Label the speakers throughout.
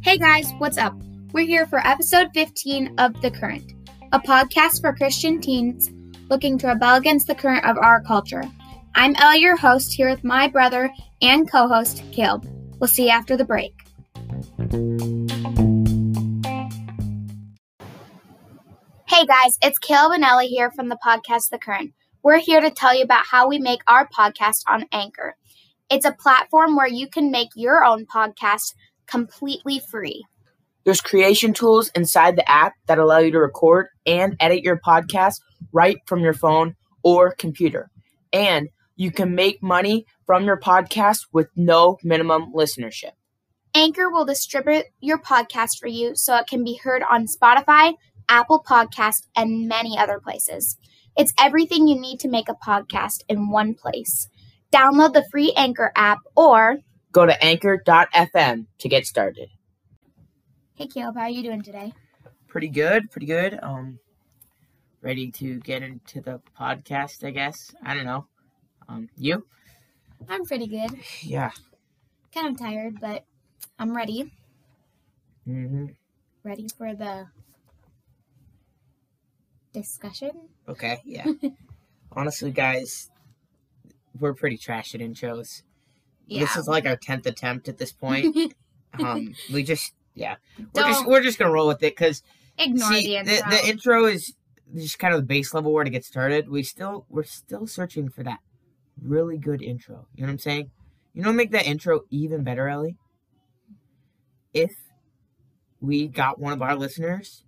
Speaker 1: Hey guys, what's up? We're here for episode 15 of The Current, a podcast for Christian teens looking to rebel against the current of our culture. I'm Ellie, your host, here with my brother and co host, Caleb. We'll see you after the break. Hey guys, it's Caleb and Ellie here from the podcast The Current. We're here to tell you about how we make our podcast on Anchor. It's a platform where you can make your own podcast completely free.
Speaker 2: There's creation tools inside the app that allow you to record and edit your podcast right from your phone or computer. And you can make money from your podcast with no minimum listenership.
Speaker 1: Anchor will distribute your podcast for you so it can be heard on Spotify, Apple Podcast, and many other places. It's everything you need to make a podcast in one place. Download the free Anchor app or
Speaker 2: Go to anchor.fm to get started.
Speaker 1: Hey Caleb, how are you doing today?
Speaker 2: Pretty good, pretty good. Um ready to get into the podcast, I guess. I don't know. Um you?
Speaker 1: I'm pretty good.
Speaker 2: Yeah.
Speaker 1: Kind of tired, but I'm ready.
Speaker 2: Mhm.
Speaker 1: Ready for the discussion?
Speaker 2: Okay, yeah. Honestly, guys, we're pretty trash at intros. This is like our tenth attempt at this point. um, we just yeah, we're just
Speaker 1: Don't-
Speaker 2: we're just gonna roll with it because
Speaker 1: Ignore
Speaker 2: see
Speaker 1: the intro.
Speaker 2: the, the intro is just kind of the base level where to get started. We still we're still searching for that really good intro. You know what I'm saying? You know, what make that intro even better, Ellie. If we got one of our listeners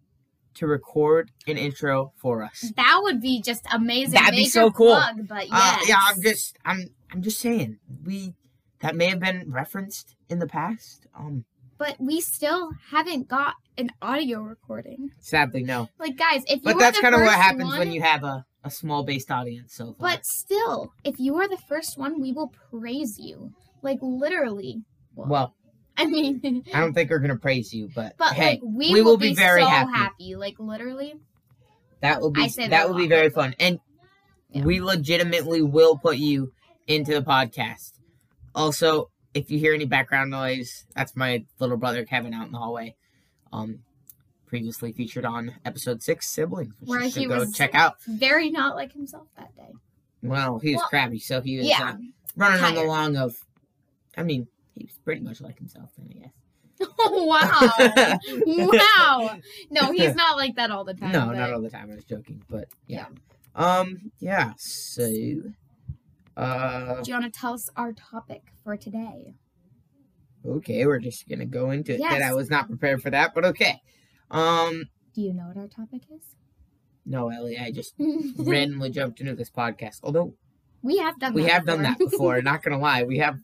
Speaker 2: to record an intro for us.
Speaker 1: that would be just amazing.
Speaker 2: That'd be so cool.
Speaker 1: plug, but yes.
Speaker 2: Uh, yeah, I'm just I'm I'm just saying we that may have been referenced in the past. Um,
Speaker 1: But we still haven't got an audio recording.
Speaker 2: sadly, no.
Speaker 1: Like, guys, if you
Speaker 2: But that's kind of what happens
Speaker 1: one,
Speaker 2: when you have a, a small based audience. So far.
Speaker 1: But still, if you are the first one, we will praise you. Like literally.
Speaker 2: well,
Speaker 1: I mean,
Speaker 2: I don't think we're gonna praise you, but,
Speaker 1: but
Speaker 2: hey,
Speaker 1: like we,
Speaker 2: we
Speaker 1: will,
Speaker 2: will be very
Speaker 1: so
Speaker 2: happy.
Speaker 1: Like literally.
Speaker 2: that will be that
Speaker 1: that
Speaker 2: will be very fun, and
Speaker 1: Yeah.
Speaker 2: we legitimately will put you into the podcast. Also, if you hear any background noise, that's my little brother Kevin out in the hallway. Um, previously featured on episode six, siblings, which
Speaker 1: Where
Speaker 2: you should
Speaker 1: he
Speaker 2: go
Speaker 1: was-
Speaker 2: check out.
Speaker 1: Very not like himself that day.
Speaker 2: Well, he was
Speaker 1: Well,
Speaker 2: crabby, so he was
Speaker 1: Yeah.
Speaker 2: uh, running on the long of. I mean, he was pretty much like himself, then I guess.
Speaker 1: wow. wow. No, he's not like that all the time.
Speaker 2: no,
Speaker 1: but-
Speaker 2: not all the time. I was joking, but yeah. Um, yeah. So, uh,
Speaker 1: Do you want to tell us our topic for today?
Speaker 2: okay, we're just gonna go into it. That I was not prepared for that, but okay. Um,
Speaker 1: Do you know what our topic is?
Speaker 2: no, Ellie, I just randomly jumped into this podcast. Although
Speaker 1: we have done
Speaker 2: we
Speaker 1: that
Speaker 2: have done that before. Not gonna lie, we have.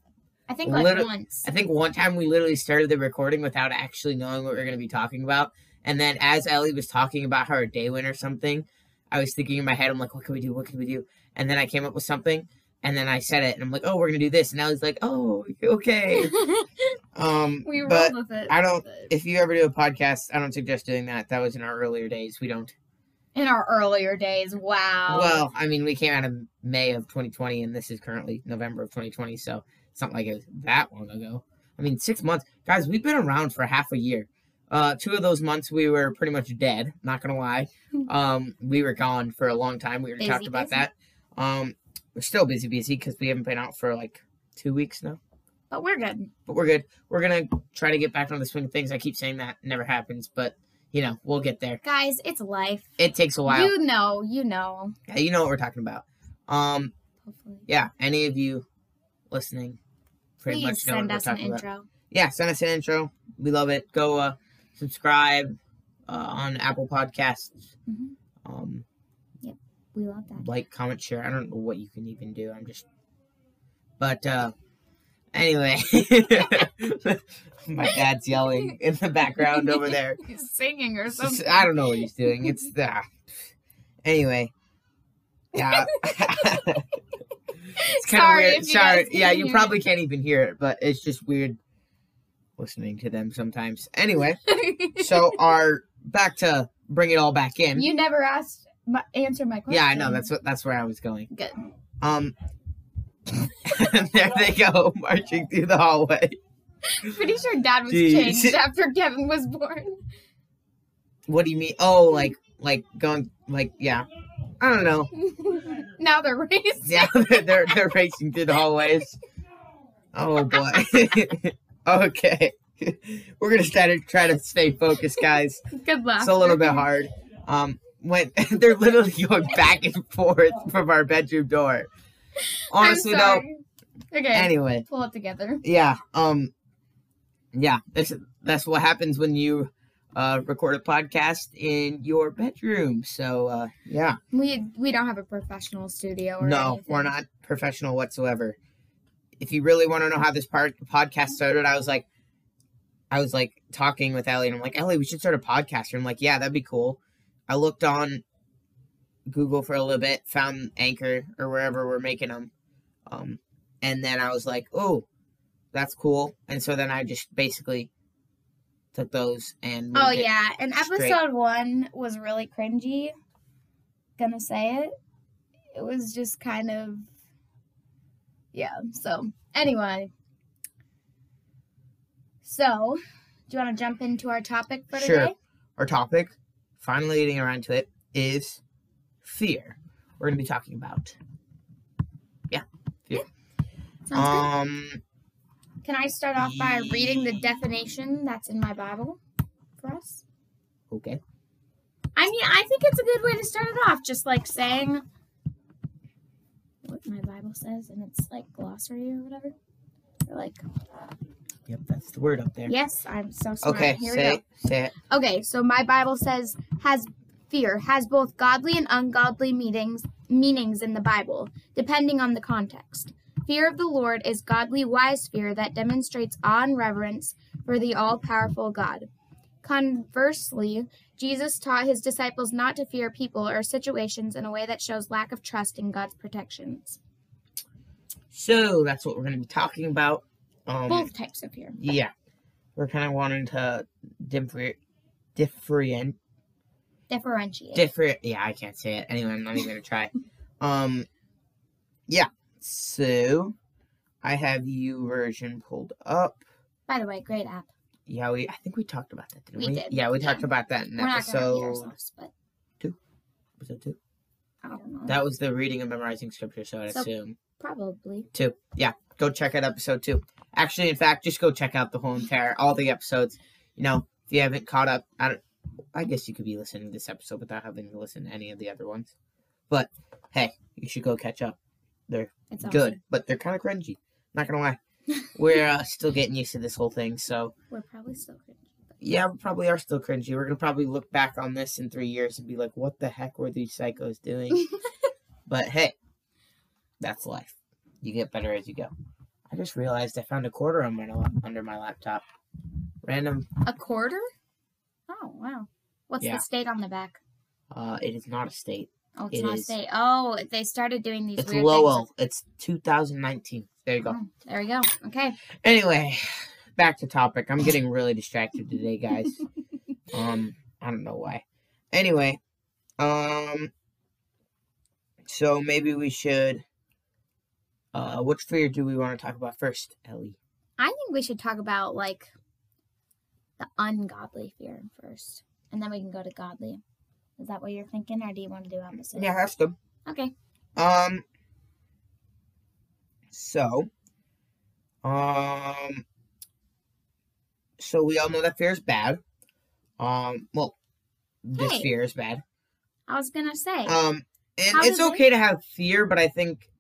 Speaker 1: I think like
Speaker 2: Liter-
Speaker 1: once.
Speaker 2: I think one time we literally started the recording without actually knowing what we were gonna be talking about, and then as Ellie was talking about how her day went or something, I was thinking in my head, I'm like, what can we do? What can we do? And then I came up with something, and then I said it, and I'm like, oh, we're gonna do this, and Ellie's like, oh, okay. Um,
Speaker 1: we rolled
Speaker 2: but
Speaker 1: with it.
Speaker 2: I don't- if you ever do a podcast, I don't suggest doing that. That was in our earlier days. We don't.
Speaker 1: In our earlier days, wow.
Speaker 2: Well, I mean, we came out of May of 2020, and this is currently November of 2020, so it's not like it was that long ago. I mean, six months, guys. We've been around for half a year. Uh, two of those months we were pretty much dead. Not gonna lie. Um, we were gone for a long time. We already
Speaker 1: Busy,
Speaker 2: talked about
Speaker 1: busy.
Speaker 2: that. Um, we're still busy, busy because we haven't been out for like two weeks now.
Speaker 1: but we're good.
Speaker 2: But we're good. We're gonna try to get back on the swing of things. I keep saying that never happens, but you know we'll get there.
Speaker 1: Guys, it's life.
Speaker 2: It takes a while.
Speaker 1: You know, you know.
Speaker 2: Yeah, you know what we're talking about. Um,
Speaker 1: Hopefully.
Speaker 2: yeah, any of you listening, pretty
Speaker 1: Please
Speaker 2: much
Speaker 1: send us an
Speaker 2: talking about.
Speaker 1: intro.
Speaker 2: Yeah, send us an intro. We love it. Go uh, subscribe uh, on Apple Podcasts.
Speaker 1: Mhm.
Speaker 2: Um,
Speaker 1: We love that.
Speaker 2: like, comment, share. I don't know what you can even do. I'm just, but uh, anyway, my dad's yelling in the background over there.
Speaker 1: He's singing or something.
Speaker 2: just- I don't know what he's doing. It's ah. anyway. Yeah. it's kind of weird. Sorry. Yeah, you probably can't even hear it, but it's just weird listening to them sometimes. Anyway, so our back to bring it all back in.
Speaker 1: you never asked, my, answer my question.
Speaker 2: yeah, I know. That's what that's where I was going.
Speaker 1: good.
Speaker 2: Um, and there they go, marching through the hallway.
Speaker 1: Pretty sure dad was
Speaker 2: Jeez.
Speaker 1: changed after Kevin was born.
Speaker 2: What do you mean? Oh, like like going like yeah. I don't know.
Speaker 1: now they're racing.
Speaker 2: Yeah, they're they're, they're racing through the hallways. Oh boy. okay. We're gonna try to try to stay focused, guys.
Speaker 1: Good luck.
Speaker 2: It's a little bit hard. Um, when they're literally going back and forth from our bedroom door. Honestly, though.
Speaker 1: Okay.
Speaker 2: Anyway,
Speaker 1: Pull it together.
Speaker 2: yeah. Um, yeah. That's that's what happens when you uh record a podcast in your bedroom. So uh, yeah.
Speaker 1: We we don't have a professional studio or
Speaker 2: No,
Speaker 1: anything.
Speaker 2: we're not professional whatsoever. If you really want to know how this part podcast started, I was like, I was like talking with Ellie, and I'm like, Ellie, we should start a podcast. And I'm like, yeah, that'd be cool. I looked on Google for a little bit, found Anchor or wherever we're making them, um, and then I was like, oh, that's cool. And so then I just basically took those and
Speaker 1: Oh yeah, and
Speaker 2: straight.
Speaker 1: episode one was really cringy. Gonna say it. It was just kind of yeah. So anyway, so do you want to jump into our topic for
Speaker 2: Sure.
Speaker 1: today?
Speaker 2: our topic, finally getting around to it, is fear. We're to be talking about. Yeah. Fear.
Speaker 1: Sounds
Speaker 2: Um,
Speaker 1: good. Can I start off by reading the definition that's in my Bible for us?
Speaker 2: okay.
Speaker 1: I mean, I think it's a good way to start it off, just like saying what my Bible says, and it's like glossary or whatever. Or like,
Speaker 2: Yep, that's the word up there.
Speaker 1: yes, I'm so smart.
Speaker 2: okay,
Speaker 1: Here we
Speaker 2: say
Speaker 1: go.
Speaker 2: Say it.
Speaker 1: Okay, so my Bible says has fear has both godly and ungodly meanings meanings in the Bible, depending on the context. Fear of the Lord is godly wise fear that demonstrates awe and reverence for the all-powerful God. Conversely, Jesus taught his disciples not to fear people or situations in a way that shows lack of trust in God's protections.
Speaker 2: So that's what we're going to be talking about. Um,
Speaker 1: Both types of fear.
Speaker 2: yeah, we're kind of wanting to differ, different,
Speaker 1: Differentiate.
Speaker 2: different. Yeah, I can't say it. Anyway, I'm not even going to try. Um, yeah. So I have YouVersion pulled up.
Speaker 1: By the way, great app.
Speaker 2: Yeah, we. I think we talked about that, didn't we?
Speaker 1: We did.
Speaker 2: Yeah, we
Speaker 1: Yeah.
Speaker 2: talked about that in
Speaker 1: We're not gonna repeat
Speaker 2: episode.
Speaker 1: but
Speaker 2: Was that two?
Speaker 1: I don't know.
Speaker 2: That was the reading and memorizing scripture, so I'd
Speaker 1: So-
Speaker 2: assume
Speaker 1: Probably.
Speaker 2: two. Yeah, go check out episode two. Actually, in fact, just go check out the whole entire all the episodes. You know, if you haven't caught up, I don't. I guess you could be listening to this episode without having to listen to any of the other ones. But hey, you should go catch up. They're
Speaker 1: It's awesome.
Speaker 2: good, but they're kind of cringy. Not gonna lie. We're uh, still getting used to this whole thing, so
Speaker 1: We're probably still cringy.
Speaker 2: yeah, we probably are still cringy. We're gonna probably look back on this in three years and be like, "What the heck were these psychos doing?" but hey, that's life. You get better as you go. I just realized I found a quarter on my under my laptop. Random.
Speaker 1: A quarter? Oh wow. What's
Speaker 2: Yeah.
Speaker 1: the state on the back?
Speaker 2: Uh, it is not a state.
Speaker 1: Oh, it's
Speaker 2: It
Speaker 1: not a
Speaker 2: is-
Speaker 1: state. Oh, they started doing these
Speaker 2: It's
Speaker 1: weird
Speaker 2: Lowell.
Speaker 1: things.
Speaker 2: It's 2019. There you go.
Speaker 1: Oh, there we go. Okay.
Speaker 2: Anyway, back to topic. I'm getting really distracted today, guys. um, I don't know why. Anyway, um, so maybe we should. Uh, which fear do we want to talk about first, Ellie?
Speaker 1: I think we should talk about like the ungodly fear first, and then we can go to godly. Is that what you're thinking, or do you want to do opposite?
Speaker 2: Yeah, that's good.
Speaker 1: Okay.
Speaker 2: Um. So. Um. So we all know that fear is bad. Um. Well, this
Speaker 1: Hey.
Speaker 2: fear is bad.
Speaker 1: I was gonna say.
Speaker 2: Um, and
Speaker 1: How
Speaker 2: it's
Speaker 1: does it-
Speaker 2: okay to have fear, but I think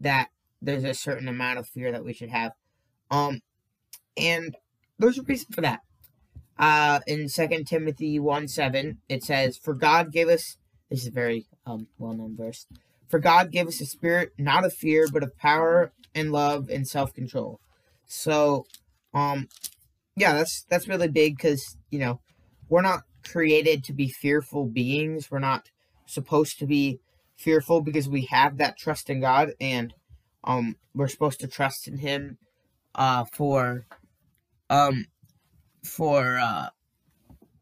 Speaker 2: that there's a certain amount of fear that we should have. Um, and there's a reason for that. Uh, in Second Timothy one seven, it says, "For God gave us." This is a very um well known verse. For God gave us a spirit not of fear, but of power and love and self control. So, um, yeah, that's that's really big because you know we're not created to be fearful beings. We're not supposed to be fearful because we have that trust in God and um we're supposed to trust in him uh for um for uh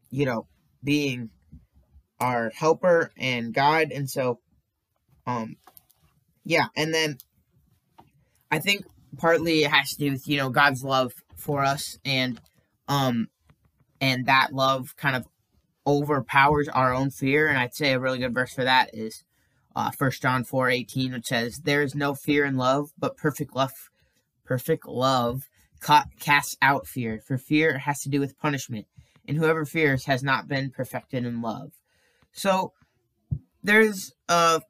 Speaker 2: you know being our helper and guide. And so um yeah. And then I think partly it has to do with you know God's love for us. And um and that love kind of overpowers our own fear. And I'd say a really good verse for that is uh first John 4 18 which says there is no fear in love but perfect love perfect love casts out fear for fear has to do with punishment and whoever fears has not been perfected in love. So there's a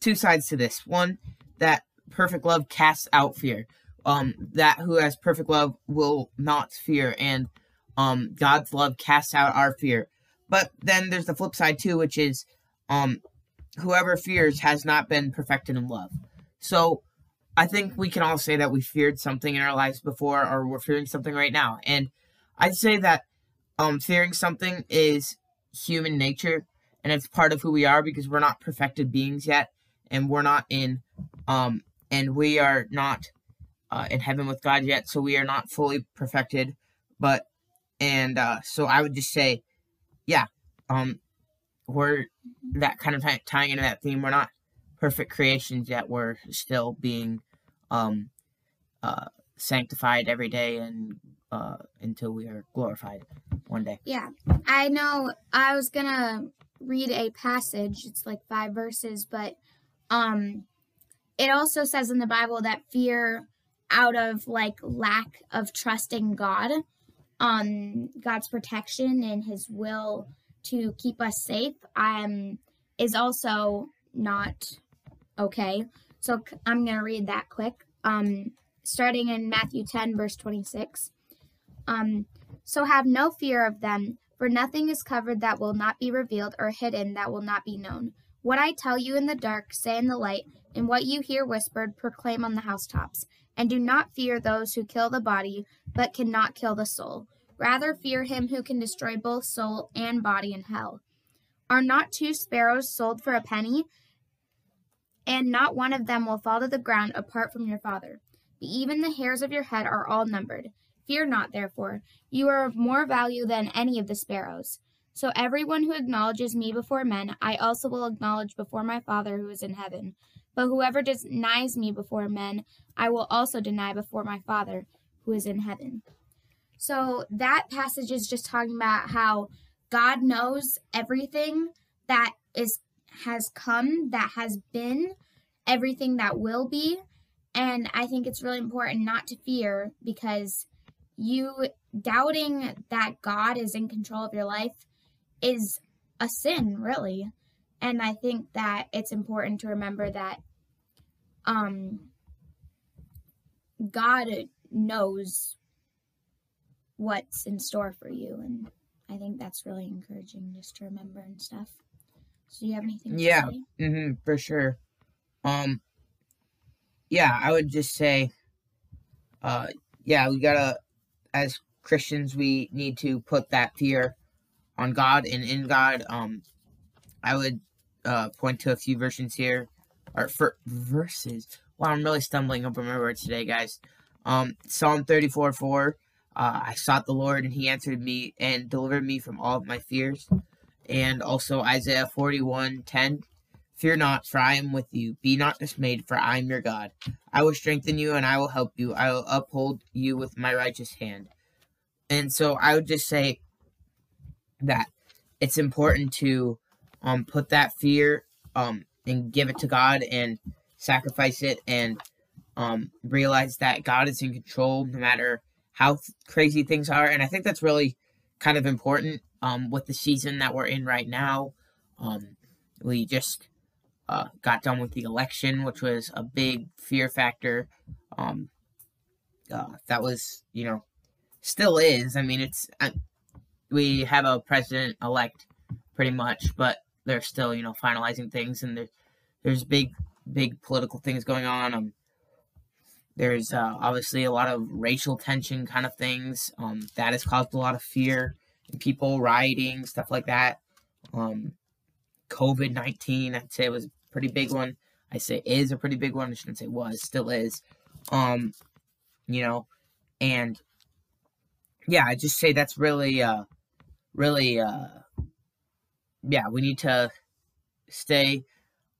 Speaker 2: two sides to this. One that perfect love casts out fear. Um that who has perfect love will not fear and um god's love casts out our fear. But then there's the flip side too which is um whoever fears has not been perfected in love. So i think we can all say that we feared something in our lives before or we're fearing something right now and i'd say that um fearing something is human nature and it's part of who we are because we're not perfected beings yet and we're not in um and we are not uh, in heaven with God yet, so we are not fully perfected. But and uh, so I would just say, yeah, um, we're that kind of tying into that theme. We're not perfect creations yet. We're still being um, uh, sanctified every day and uh, until we are glorified one day.
Speaker 1: Yeah, I know. I was gonna read a passage. It's like five verses, but um, it also says in the Bible that fear out of like lack of trusting God, um, God's protection and His will to keep us safe, um, is also not okay. So I'm gonna read that quick. Um, starting in Matthew 10, verse 26. Um, so have no fear of them, for nothing is covered that will not be revealed, or hidden that will not be known. What I tell you in the dark, say in the light, and what you hear whispered, proclaim on the housetops. And do not fear those who kill the body, but cannot kill the soul. Rather fear him who can destroy both soul and body in hell. Are not two sparrows sold for a penny? And not one of them will fall to the ground apart from your Father. But even the hairs of your head are all numbered. Fear not, therefore. You are of more value than any of the sparrows. So everyone who acknowledges me before men, I also will acknowledge before my Father who is in heaven. But whoever denies me before men, I will also deny before my Father who is in heaven. So that passage is just talking about how God knows everything that is has come, that has been, everything that will be. And I think it's really important not to fear because you doubting that God is in control of your life is a sin, really. And I think that it's important to remember that um God knows what's in store for you and I think that's really encouraging just to remember and stuff. So do you have anything
Speaker 2: yeah, mm-hmm, for sure. Um yeah, I would just say uh yeah, we gotta as Christians we need to put that fear on God and in God. Um I would uh point to a few versions here or for verses. Wow, I'm really stumbling over my words today, guys. Um, Psalm 34 4. Uh, I sought the Lord, and he answered me and delivered me from all of my fears. And also Isaiah 41 10. Fear not, for I am with you. Be not dismayed, for I am your God. I will strengthen you and I will help you. I will uphold you with my righteous hand. And so I would just say that it's important to um, put that fear um, and give it to God and sacrifice it and um, realize that God is in control no matter how th- crazy things are. And I think that's really kind of important um, with the season that we're in right now. Um, we just uh, got done with the election, which was a big fear factor. Um, uh, that was, you know, still is. I mean, it's uh, we have a president elect pretty much, but they're still, you know, finalizing things, and there's there's big big political things going on. Um, there's uh, obviously a lot of racial tension kind of things. Um, that has caused a lot of fear people rioting, stuff like that. Um, COVID nineteen, I'd say was a pretty big one. I say is a pretty big one. I shouldn't say was, still is. Um, you know, and yeah, I just say that's really, uh, really, uh, yeah, we need to stay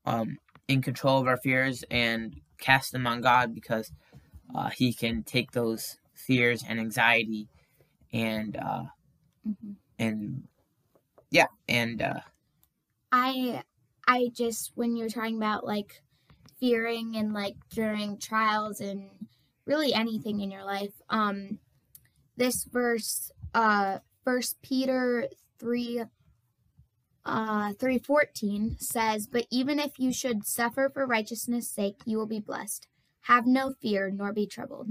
Speaker 2: um, in control of our fears and cast them on God because uh, He can take those fears and anxiety and uh,
Speaker 1: Mhm.
Speaker 2: and yeah and uh,
Speaker 1: I I just when you're talking about like fearing and like during trials and really anything in your life, um this verse uh first Peter three uh 314 says, But even if you should suffer for righteousness' sake, you will be blessed. Have no fear nor be troubled.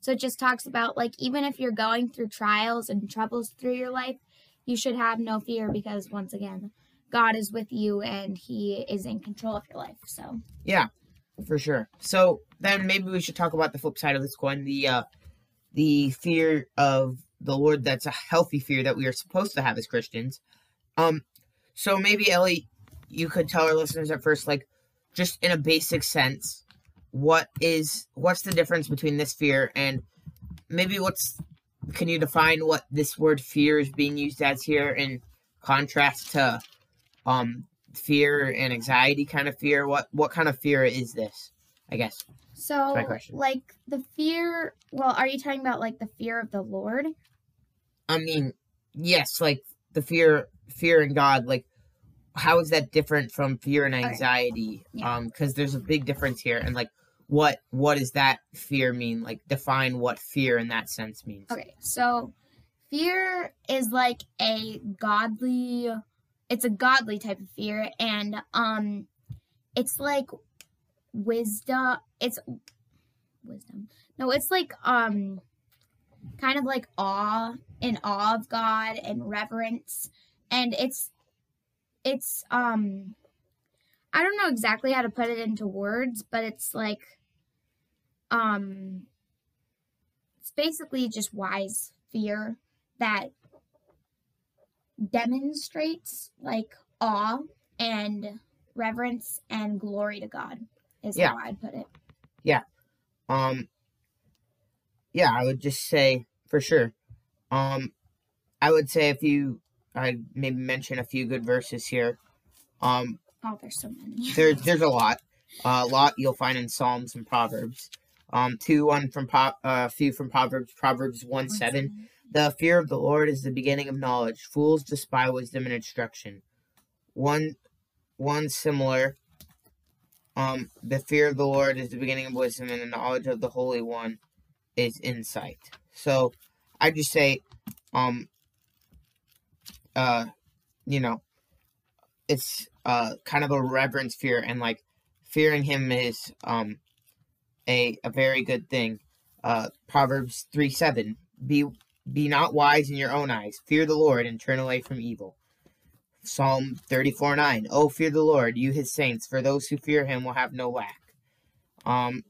Speaker 1: So it just talks about like even if you're going through trials and troubles through your life, you should have no fear because once again, God is with you and He is in control of your life. So
Speaker 2: yeah for sure. So then maybe we should talk about the flip side of this coin the uh, the fear of the Lord that's a healthy fear that we are supposed to have as Christians. Um, so maybe Ellie, you could tell our listeners at first, like, just in a basic sense, what is what's the difference between this fear and maybe what's can you define what this word fear is being used as here in contrast to um fear and anxiety kind of fear? What what kind of fear is this? I guess.
Speaker 1: so like the fear well, are you talking about like the fear of the Lord?
Speaker 2: I mean, yes, like the fear fear in God, like how is that different from fear and
Speaker 1: Okay.
Speaker 2: anxiety?
Speaker 1: Yeah.
Speaker 2: Um, because there's a big difference here, and like what what does that fear mean? Like define what fear in that sense means.
Speaker 1: Okay, so fear is like a godly it's a godly type of fear and um it's like wisdom it's wisdom. No, it's like um kind of like awe in awe of God and reverence and it's it's um I don't know exactly how to put it into words, but it's like um it's basically just wise fear that demonstrates like awe and reverence and glory to God is
Speaker 2: Yeah.
Speaker 1: how I'd put it. Yeah.
Speaker 2: Um, yeah, I would just say for sure. Um, I would say if you, I maybe mention a few good verses here. Um,
Speaker 1: Oh, there's so many.
Speaker 2: there's there's a lot, uh, a lot you'll find in Psalms and Proverbs. Um, two one from uh, a few from Proverbs. Proverbs one seven. The fear of the Lord is the beginning of knowledge. Fools despise wisdom and instruction. One, one similar. Um, the fear of the Lord is the beginning of wisdom, and the knowledge of the Holy One is insight. So, I just say, um, uh, you know, it's uh kind of a reverence fear, and like fearing Him is um a a very good thing. Uh, Proverbs three seven. Be be not wise in your own eyes. Fear the Lord and turn away from evil. Psalm 34 9. Oh, fear the Lord, you his saints, for those who fear him will have no lack. Um,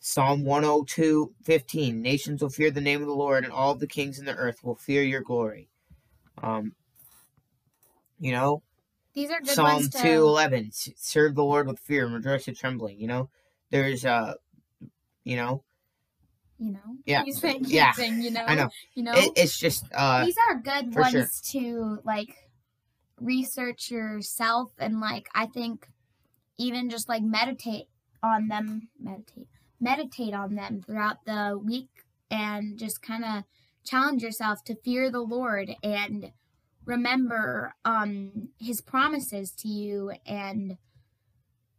Speaker 2: Psalm 102 15. Nations will fear the name of the Lord, and all the kings in the earth will fear your glory. Um, you know,
Speaker 1: These are good
Speaker 2: Psalm
Speaker 1: ones to
Speaker 2: 2 11. Serve the Lord with fear and rejoice with trembling. You know, there's, uh, you know,
Speaker 1: you know.
Speaker 2: Yeah.
Speaker 1: You saying,
Speaker 2: Yeah.
Speaker 1: saying, you know.
Speaker 2: I know.
Speaker 1: You know.
Speaker 2: it, it's just, uh,
Speaker 1: These are good ones
Speaker 2: sure.
Speaker 1: to like research yourself and like I think even just like meditate on them meditate meditate on them throughout the week and just kind of challenge yourself to fear the Lord and remember um his promises to you and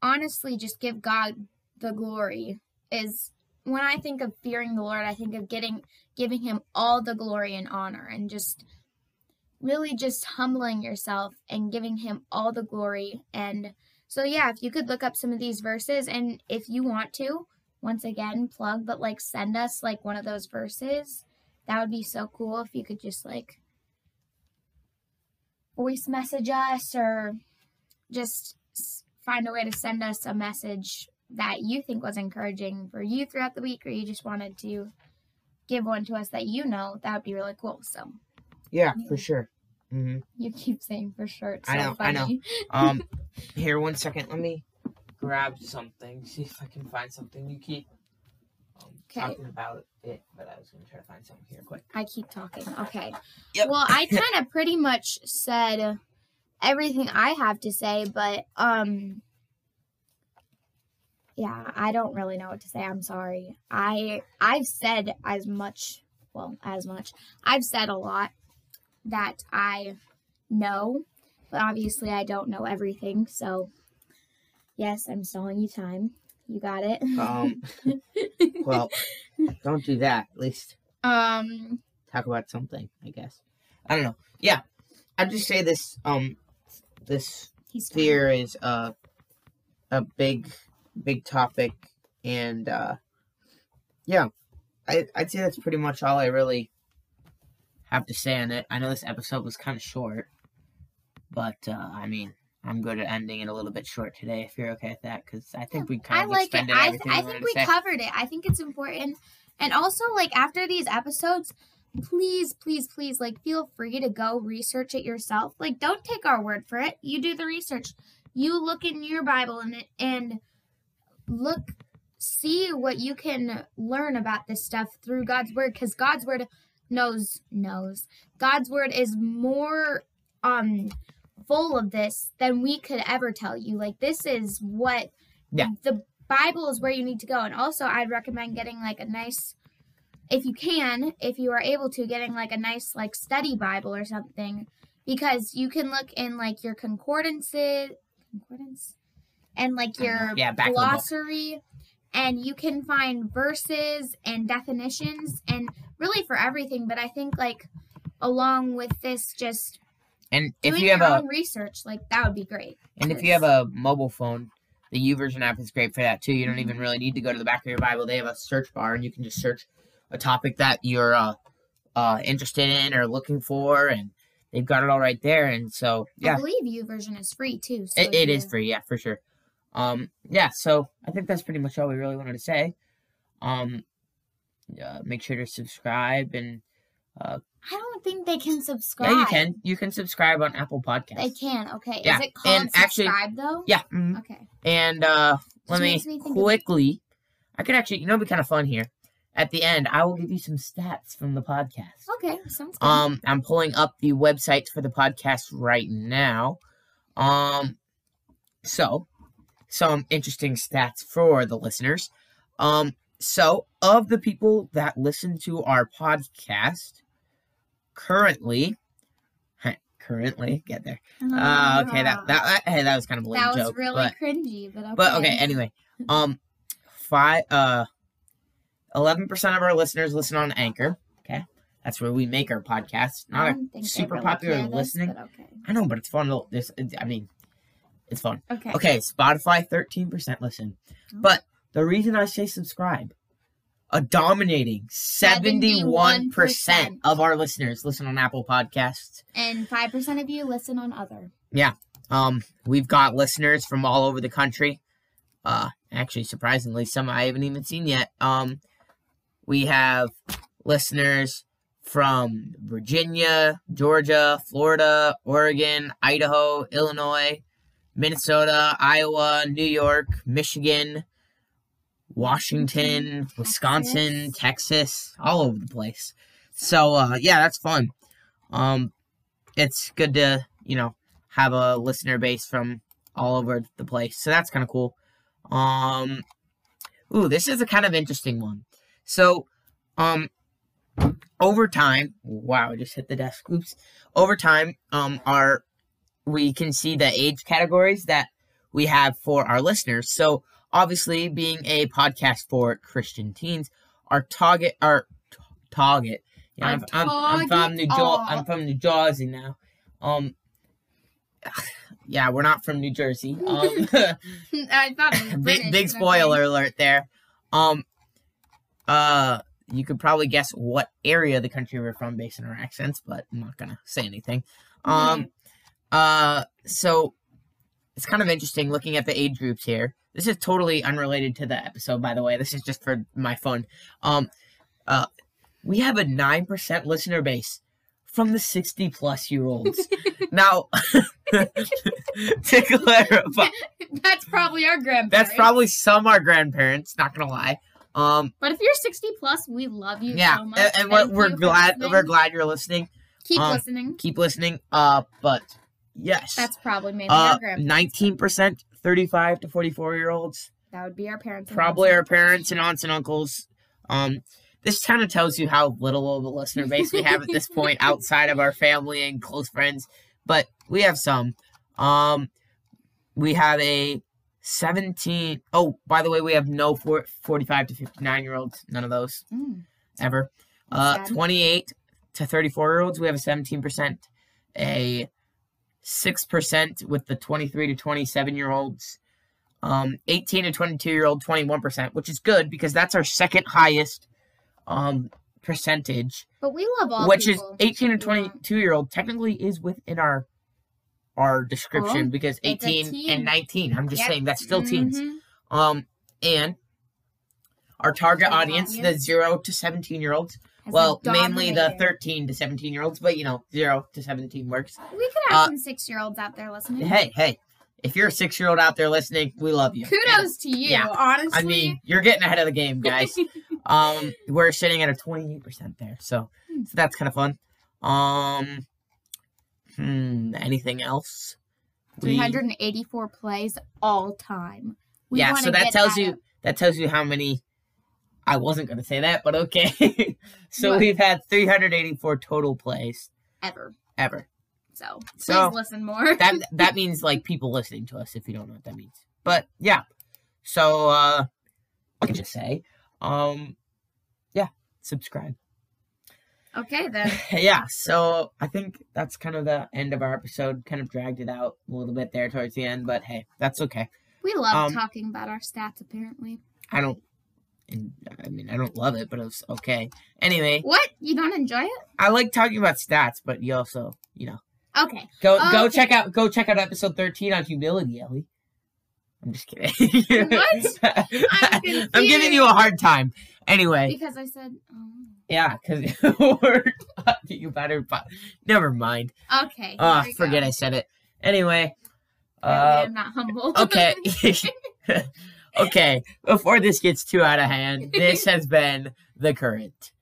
Speaker 1: honestly just give God the glory is when I think of fearing the Lord I think of getting giving him all the glory and honor and just really just humbling yourself and giving him all the glory. And so yeah if you could look up some of these verses and if you want to once again plug but like send us like one of those verses that would be so cool if you could just like voice message us or just find a way to send us a message that you think was encouraging for you throughout the week or you just wanted to give one to us that you know, that would be really cool. So
Speaker 2: yeah, for sure. hmm
Speaker 1: you keep saying for sure. So
Speaker 2: I know, I know. Um, here, one second. Let me grab something. See if I can find something. You keep um,
Speaker 1: 'Kay.
Speaker 2: talking about it, but I was gonna try to find something here quick.
Speaker 1: I keep talking. Okay.
Speaker 2: Yep.
Speaker 1: Well, I kind of pretty much said everything I have to say, but um yeah, I don't really know what to say. I'm sorry. I I've said as much, well, as much. I've said a lot that I know, but obviously I don't know everything. So, yes, I'm stalling you time. You got it.
Speaker 2: Um, well, don't do that. At least
Speaker 1: um,
Speaker 2: talk about something. I guess. I don't know. Yeah, I'd just say this. Um, this fear is uh, a big, big topic, and uh, yeah, I I'd say that's pretty much all I really have to say on it. I know this episode was kind of short, but uh, I mean, I'm good at ending it a little bit short today. If you're okay with that, because I think we kind
Speaker 1: I
Speaker 2: of
Speaker 1: like it. I,
Speaker 2: everything
Speaker 1: I think we
Speaker 2: say.
Speaker 1: covered it. I think it's important. And also, like, after these episodes, please, please, please, like, feel free to go research it yourself. Like, don't take our word for it. You do the research. You look in your Bible and it and look, see what you can learn about this stuff through God's word, because God's word knows knows. God's word is more um full of this than we could ever tell you. Like this is what
Speaker 2: Yeah.
Speaker 1: the Bible is where you need to go. And also I'd recommend getting like a nice if you can, if you are able to, getting like a nice like study Bible or something. Because you can look in like your concordances concordance and like your
Speaker 2: Yeah, back of the book.
Speaker 1: glossary and you can find verses and definitions and really for everything but i think like along with this just
Speaker 2: And if
Speaker 1: doing
Speaker 2: you have
Speaker 1: your
Speaker 2: a
Speaker 1: own research like that would be great
Speaker 2: And if you have a mobile phone, the YouVersion app is great for that too. You don't even really need to go to the back of your Bible. They have a search bar, and you can just search a topic that you're uh, uh, interested in or looking for, and they've got it all right there. And so, yeah
Speaker 1: i believe YouVersion is free too so
Speaker 2: it, it is free. Yeah, for sure. Um, yeah. So I think that's pretty much all we really wanted to say. Um, uh, make sure to subscribe, and Uh,
Speaker 1: i don't think they can subscribe
Speaker 2: yeah, you can. You can subscribe on Apple Podcasts.
Speaker 1: they can okay
Speaker 2: Yeah,
Speaker 1: is it called
Speaker 2: and actually-
Speaker 1: though
Speaker 2: Yeah. mhm.
Speaker 1: okay
Speaker 2: And uh let me
Speaker 1: me
Speaker 2: quickly I could actually you know it'd be kind of fun here. At the end, I will give you some stats from the podcast.
Speaker 1: okay sounds good
Speaker 2: Um I'm pulling up the website for the podcast right now. Um so some interesting stats for the listeners. Um so of the people that listen to our podcast currently currently get there. Uh, okay, that that hey, that was kind of a lame
Speaker 1: that was
Speaker 2: joke,
Speaker 1: really
Speaker 2: but
Speaker 1: cringy but okay
Speaker 2: but okay, anyway, um, five uh, eleven percent of our listeners listen on Anchor. Okay, that's where we make our podcast. Not a
Speaker 1: don't think they
Speaker 2: super popular
Speaker 1: this,
Speaker 2: listening.
Speaker 1: okay
Speaker 2: I know, but it's fun. To, this, I mean, it's fun.
Speaker 1: okay
Speaker 2: Okay, Spotify thirteen percent listen,
Speaker 1: Oh.
Speaker 2: but the reason I say subscribe, a dominating seventy-one percent
Speaker 1: 71%.
Speaker 2: of our listeners listen on Apple Podcasts.
Speaker 1: and 5% of you listen on other Yeah.
Speaker 2: Um, we've got listeners from all over the country. Uh, actually, surprisingly, some I haven't even seen yet. Um, we have listeners from Virginia, Georgia, Florida, Oregon, Idaho, Illinois, Minnesota, Iowa, New York, Michigan, Washington, Wisconsin, Texas, all over the place. So, uh, yeah, that's fun. Um, it's good to, you know, have a listener base from all over the place. So that's kind of cool. Um ooh, this is a kind of interesting one. So, um over time, wow, I just hit the desk. Oops. Over time, um our we can see the age categories that we have for our listeners. So, obviously, being a podcast for Christian teens, our target our t- target yeah, I'm, I'm, I'm from New Jer-
Speaker 1: Aw.
Speaker 2: I'm from New Jersey now. Um, yeah, we're not from New Jersey. Um,
Speaker 1: I thought
Speaker 2: big, big spoiler alert there. Um, uh, you could probably guess what area of the country we're from based on our accents, but I'm not gonna say anything. Um, uh, so it's kind of interesting looking at the age groups here. This is totally unrelated to the episode, by the way. This is just for my fun. Um, uh, we have a nine percent listener base from the sixty plus year olds. now, to clarify,
Speaker 1: That's probably our grandparents.
Speaker 2: that's probably some our grandparents. Not gonna lie. Um,
Speaker 1: But if you're 60 plus, we love you
Speaker 2: yeah,
Speaker 1: so much.
Speaker 2: and, and we're, we're glad
Speaker 1: listening.
Speaker 2: we're glad you're listening.
Speaker 1: Keep
Speaker 2: um,
Speaker 1: listening.
Speaker 2: Keep listening. Uh, but yes,
Speaker 1: That's probably mainly
Speaker 2: uh,
Speaker 1: our grandparents.
Speaker 2: nineteen percent, thirty-five to forty-four year olds.
Speaker 1: That would be our parents.
Speaker 2: probably our parents and aunts and uncles. Um, this kind of tells you how little of a listener base we have at this point outside of our family and close friends, but we have some. Um, we have a 17. Oh, by the way, we have no four, 45 to 59 year olds. None of those
Speaker 1: Mm.
Speaker 2: ever. Uh, 28 to 34 year olds, we have a 17%. A 6% with the 23 to 27 year olds. Um, 18 to 22 year old, 21%, which is good because that's our second highest um, percentage,
Speaker 1: But we love all
Speaker 2: which is 18 to
Speaker 1: Yeah.
Speaker 2: 22 year old technically is within our our description
Speaker 1: Oh,
Speaker 2: because 18 and 19. I'm just
Speaker 1: Yep.
Speaker 2: saying that's still teens.
Speaker 1: Mhm.
Speaker 2: Um, and our target
Speaker 1: Target
Speaker 2: audience, the 0 to 17 year olds,
Speaker 1: Has
Speaker 2: well, mainly the 13 to 17 year olds, but you know, 0 to 17 works.
Speaker 1: We could have
Speaker 2: uh,
Speaker 1: some six-year-olds out there listening.
Speaker 2: Hey, hey, if you're a six year old out there listening, we love you.
Speaker 1: Kudos to you.
Speaker 2: Yeah.
Speaker 1: Honestly,
Speaker 2: I mean, you're getting ahead of the game, guys. um, we're sitting at a 28% there, so,
Speaker 1: Hmm.
Speaker 2: so that's kind of fun. Um, hmm, anything else? We-
Speaker 1: 384 plays all time. We
Speaker 2: yeah, so that tells
Speaker 1: that
Speaker 2: you
Speaker 1: up.
Speaker 2: that tells you how many. I wasn't gonna say that, but okay. so
Speaker 1: What?
Speaker 2: we've had 384 total plays
Speaker 1: ever.
Speaker 2: ever.
Speaker 1: So please
Speaker 2: So,
Speaker 1: listen more.
Speaker 2: That that means like people listening to us. If you don't know what that means, but yeah. So uh, I can just say, um, yeah, subscribe.
Speaker 1: okay then.
Speaker 2: yeah, so I think that's kind of the end of our episode. Kind of dragged it out a little bit there towards the end, but hey, that's okay.
Speaker 1: We love
Speaker 2: Um,
Speaker 1: talking about our stats. Apparently,
Speaker 2: I don't. And, I mean, I don't love it, but it was okay. Anyway,
Speaker 1: what you don't enjoy it?
Speaker 2: I like talking about stats, but you also, you know,
Speaker 1: Okay.
Speaker 2: go go check out go check out episode thirteen on humility, Ellie. I'm just kidding.
Speaker 1: What? I'm
Speaker 2: I'm giving you a hard time. Anyway,
Speaker 1: Because I said, oh.
Speaker 2: yeah, because you better. But Never mind.
Speaker 1: okay.
Speaker 2: Ah, forget
Speaker 1: go.
Speaker 2: I said it. Anyway, uh,
Speaker 1: I'm not humble.
Speaker 2: okay. okay, before this gets too out of hand, this has been The Current.